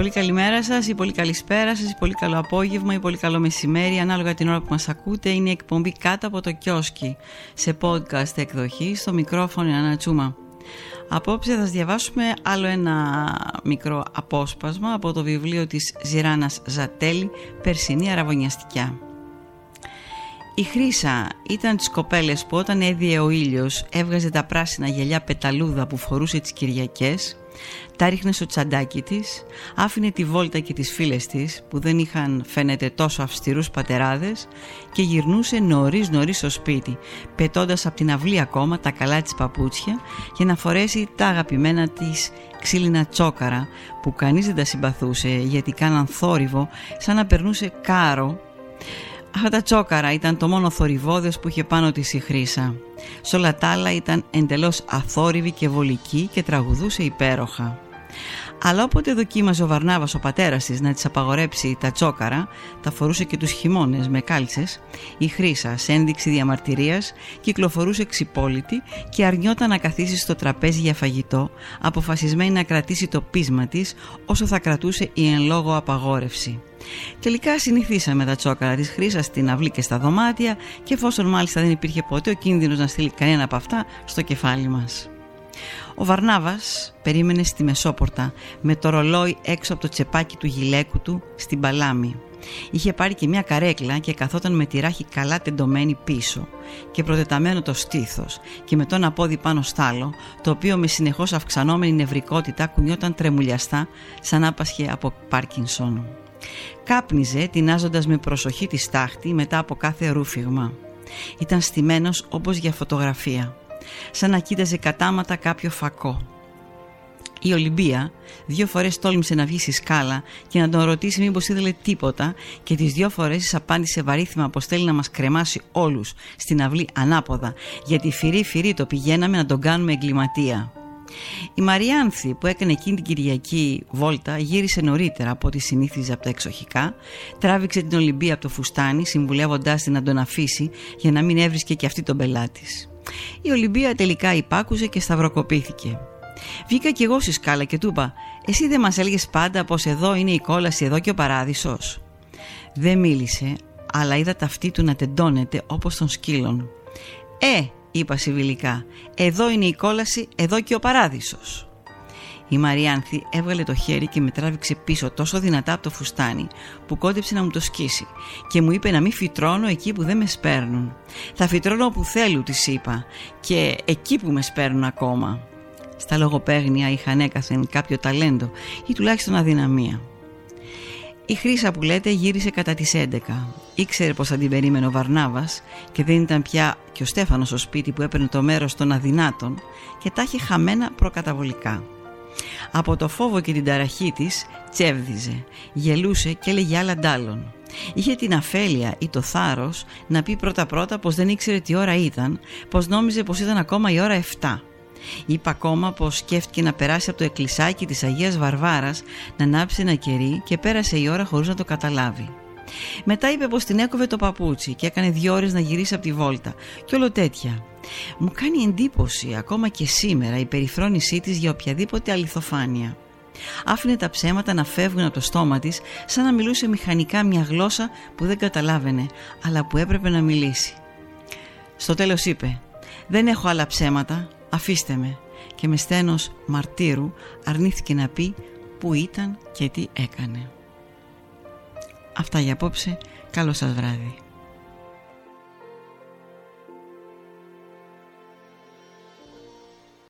Πολύ καλημέρα σας ή πολύ καλησπέρα σας ή πολύ καλό απόγευμα ή πολύ καλό μεσημέρι ανάλογα την ώρα που μας ακούτε είναι η εκπομπή κάτω από το κιόσκι σε podcast εκδοχή στο μικρόφωνο Ανά Τσούμα. Απόψε θα σας διαβάσουμε άλλο ένα μικρό απόσπασμα από το βιβλίο της Ζηράνας Ζατέλη «Περσινή Αραβωνιαστικιά». Η Χρύσα ήταν τις κοπέλες που όταν έδιε ο ήλιος έβγαζε τα πράσινα γυαλιά πεταλούδα που φορούσε τις Κυριακές τα ρίχνε στο τσαντάκι της, άφηνε τη βόλτα και τις φίλες της που δεν είχαν φαίνεται τόσο αυστηρούς πατεράδες και γυρνούσε νωρίς νωρίς στο σπίτι, πετώντας από την αυλή ακόμα τα καλά της παπούτσια για να φορέσει τα αγαπημένα της ξύλινα τσόκαρα που κανείς δεν τα συμπαθούσε γιατί κάναν θόρυβο σαν να περνούσε κάρο Αυτά τα τσόκαρα ήταν το μόνο θορυβόδες που είχε πάνω της η Χρύσα. Σ' όλα τα άλλα ήταν εντελώς αθόρυβη και βολική και τραγουδούσε υπέροχα. Αλλά όποτε δοκίμαζε ο Βαρνάβας ο πατέρας της να της απαγορέψει τα τσόκαρα, τα φορούσε και τους χειμώνες με κάλτσες, η Χρύσα σε ένδειξη διαμαρτυρίας κυκλοφορούσε ξυπόλυτη και αρνιόταν να καθίσει στο τραπέζι για φαγητό, αποφασισμένη να κρατήσει το πείσμα της όσο θα κρατούσε η εν λόγω απαγόρευση. Τελικά συνηθίσαμε τα τσόκαρα της Χρύσας στην αυλή και στα δωμάτια και εφόσον μάλιστα δεν υπήρχε ποτέ ο κίνδυνος να στείλει κανένα από αυτά στο κεφάλι μας. Ο Βαρνάβας περίμενε στη Μεσόπορτα με το ρολόι έξω από το τσεπάκι του γυλαίκου του στην Παλάμη. Είχε πάρει και μια καρέκλα και καθόταν με τη ράχη καλά τεντωμένη πίσω και προτεταμένο το στήθος και με τον απόδι πάνω στάλο το οποίο με συνεχώς αυξανόμενη νευρικότητα κουνιόταν τρεμουλιαστά σαν άπασχε από Πάρκινσον. Κάπνιζε τεινάζοντας με προσοχή τη στάχτη μετά από κάθε ρούφιγμα. Ήταν στημένος όπως για φωτογραφία σαν να κοίταζε κατάματα κάποιο φακό. Η Ολυμπία δύο φορές τόλμησε να βγει στη σκάλα και να τον ρωτήσει μήπως ήθελε τίποτα και τις δύο φορές της απάντησε βαρύθιμα πως θέλει να μας κρεμάσει όλους στην αυλή ανάποδα γιατί φυρί φυρί το πηγαίναμε να τον κάνουμε εγκληματία. Η Μαριάνθη που έκανε εκείνη την Κυριακή βόλτα γύρισε νωρίτερα από ό,τι συνήθιζε από τα εξοχικά, τράβηξε την Ολυμπία από το φουστάνι συμβουλεύοντάς την να τον αφήσει για να μην έβρισκε και αυτή τον πελάτη. Η Ολυμπία τελικά υπάκουσε και σταυροκοπήθηκε. Βγήκα κι εγώ στη σκάλα και του είπα «Εσύ δεν μας έλεγες πάντα πως εδώ είναι η κόλαση εδώ και ο παράδεισος». Δεν μίλησε, αλλά είδα τα αυτή του να τεντώνεται όπως των σκύλων. «Ε», είπα συμβιλικά, «εδώ είναι η κόλαση, εδώ και ο παράδεισος». Η Μαριάνθη έβγαλε το χέρι και με τράβηξε πίσω τόσο δυνατά από το φουστάνι που κόντεψε να μου το σκίσει και μου είπε να μην φυτρώνω εκεί που δεν με σπέρνουν. Θα φυτρώνω όπου θέλουν, της είπα, και εκεί που με σπέρνουν ακόμα. Στα λογοπαίγνια είχαν έκαθεν κάποιο ταλέντο ή τουλάχιστον αδυναμία. Η Χρύσα που λέτε γύρισε κατά τις 11. Ήξερε πως θα την περίμενε ο Βαρνάβας και δεν ήταν πια και ο Στέφανος στο σπίτι που έπαιρνε το μέρος των αδυνάτων και τα είχε χαμένα προκαταβολικά. Από το φόβο και την ταραχή της τσέβδιζε, γελούσε και έλεγε άλλα ντάλλον. Είχε την αφέλεια ή το θάρρος να πει πρώτα πρώτα πως δεν ήξερε τι ώρα ήταν, πως νόμιζε πως ήταν ακόμα η ώρα 7. Είπε ακόμα πως σκέφτηκε να περάσει από το εκκλησάκι της Αγίας Βαρβάρας να ανάψει ένα κερί και πέρασε η ώρα χωρίς να το καταλάβει. Μετά είπε πως την έκοβε το παπούτσι και έκανε δύο ώρες να γυρίσει από τη βόλτα και όλο τέτοια. Μου κάνει εντύπωση ακόμα και σήμερα η περιφρόνησή της για οποιαδήποτε αληθοφάνεια. Άφηνε τα ψέματα να φεύγουν από το στόμα της σαν να μιλούσε μηχανικά μια γλώσσα που δεν καταλάβαινε αλλά που έπρεπε να μιλήσει. Στο τέλος είπε «Δεν έχω άλλα ψέματα, αφήστε με» και με στένος μαρτύρου αρνήθηκε να πει που ήταν και τι έκανε. Αυτά για απόψε. Καλό σας βράδυ.